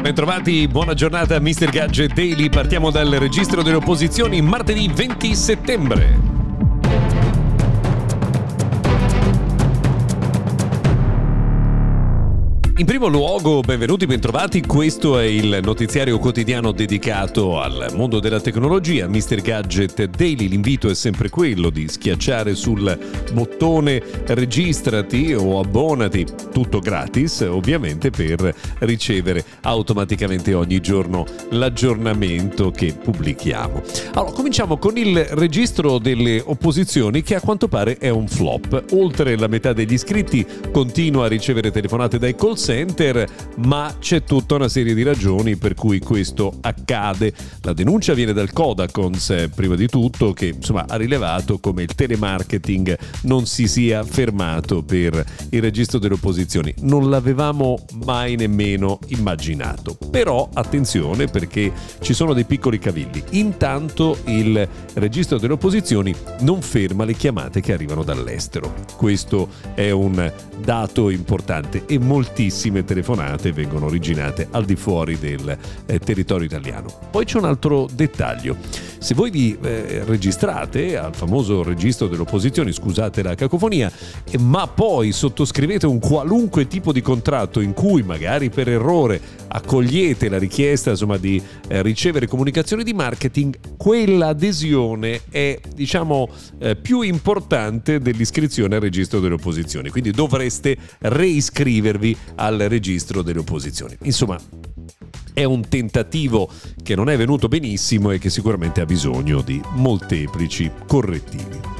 Bentrovati, buona giornata Mr. Gadget Daily. Partiamo dal registro delle opposizioni martedì 20 settembre. In primo luogo, benvenuti, bentrovati. Questo è il notiziario quotidiano dedicato al mondo della tecnologia, Mr. Gadget Daily. L'invito è sempre quello di schiacciare sul bottone registrati o abbonati, tutto gratis, ovviamente, per ricevere automaticamente ogni giorno l'aggiornamento che pubblichiamo. Allora, cominciamo con il registro delle opposizioni che a quanto pare è un flop. Oltre la metà degli iscritti continua a ricevere telefonate dai call center center, ma c'è tutta una serie di ragioni per cui questo accade. La denuncia viene dal Codacons, prima di tutto, che insomma, ha rilevato come il telemarketing non si sia fermato per il registro delle opposizioni. Non l'avevamo mai nemmeno immaginato. Però attenzione perché ci sono dei piccoli cavilli. Intanto il registro delle opposizioni non ferma le chiamate che arrivano dall'estero. Questo è un dato importante e moltissimo tantissime telefonate vengono originate al di fuori del eh, territorio italiano. Poi c'è un altro dettaglio. Se voi vi eh, registrate al famoso registro delle opposizioni, scusate la cacofonia, eh, ma poi sottoscrivete un qualunque tipo di contratto in cui magari per errore accogliete la richiesta insomma, di eh, ricevere comunicazioni di marketing, quell'adesione è diciamo eh, più importante dell'iscrizione al registro delle opposizioni. Quindi dovreste reiscrivervi al registro delle opposizioni. Insomma, è un tentativo che non è venuto benissimo e che sicuramente ha bisogno di molteplici correttivi.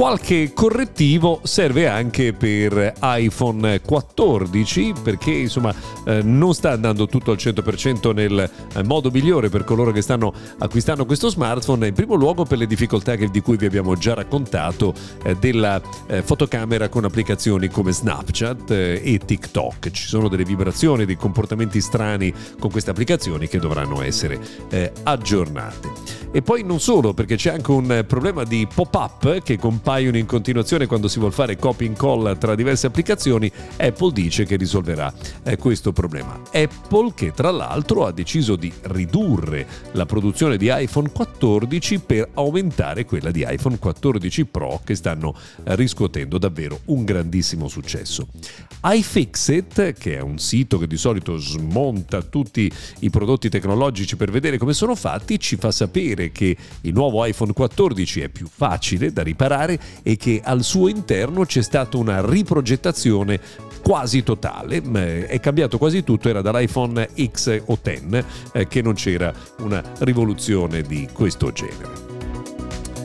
Qualche correttivo serve anche per iPhone 14 perché insomma eh, non sta andando tutto al 100% nel eh, modo migliore per coloro che stanno acquistando questo smartphone, in primo luogo per le difficoltà che, di cui vi abbiamo già raccontato eh, della eh, fotocamera con applicazioni come Snapchat eh, e TikTok. Ci sono delle vibrazioni, dei comportamenti strani con queste applicazioni che dovranno essere eh, aggiornate. E poi non solo, perché c'è anche un problema di pop-up che compaiono in continuazione quando si vuole fare copy and call tra diverse applicazioni. Apple dice che risolverà eh, questo problema. Apple che tra l'altro ha deciso di ridurre la produzione di iPhone 14 per aumentare quella di iPhone 14 Pro che stanno eh, riscuotendo davvero un grandissimo successo. iFixit, che è un sito che di solito smonta tutti i prodotti tecnologici per vedere come sono fatti, ci fa sapere che il nuovo iPhone 14 è più facile da riparare e che al suo interno c'è stata una riprogettazione quasi totale, è cambiato quasi tutto, era dall'iPhone X o X eh, che non c'era una rivoluzione di questo genere.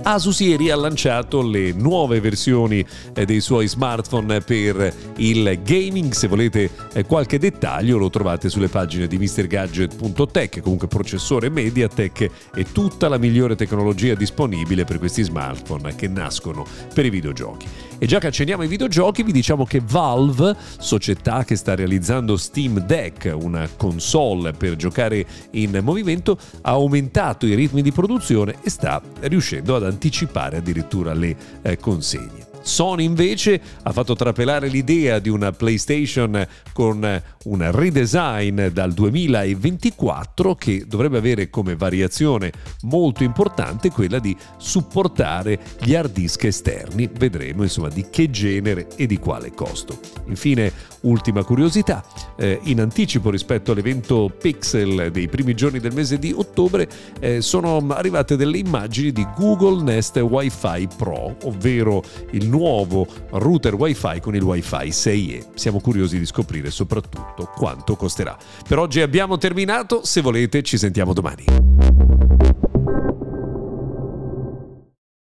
Asus ieri ha lanciato le nuove versioni eh, dei suoi smartphone per il gaming. Se volete eh, qualche dettaglio lo trovate sulle pagine di MrGadget.tech, comunque processore MediaTek e tutta la migliore tecnologia disponibile per questi smartphone che nascono per i videogiochi. E già che accendiamo i videogiochi, vi diciamo che Valve, società che sta realizzando Steam Deck, una console per giocare in movimento, ha aumentato i ritmi di produzione e sta riuscendo ad anticipare addirittura le eh, consegne. Sony invece ha fatto trapelare l'idea di una PlayStation con un redesign dal 2024 che dovrebbe avere come variazione molto importante quella di supportare gli hard disk esterni. Vedremo insomma di che genere e di quale costo. Infine, ultima curiosità, eh, in anticipo rispetto all'evento Pixel dei primi giorni del mese di ottobre eh, sono arrivate delle immagini di Google Nest Wi-Fi Pro, ovvero il nuovo router Wi-Fi con il Wi-Fi 6E. Siamo curiosi di scoprire soprattutto quanto costerà. Per oggi abbiamo terminato, se volete ci sentiamo domani.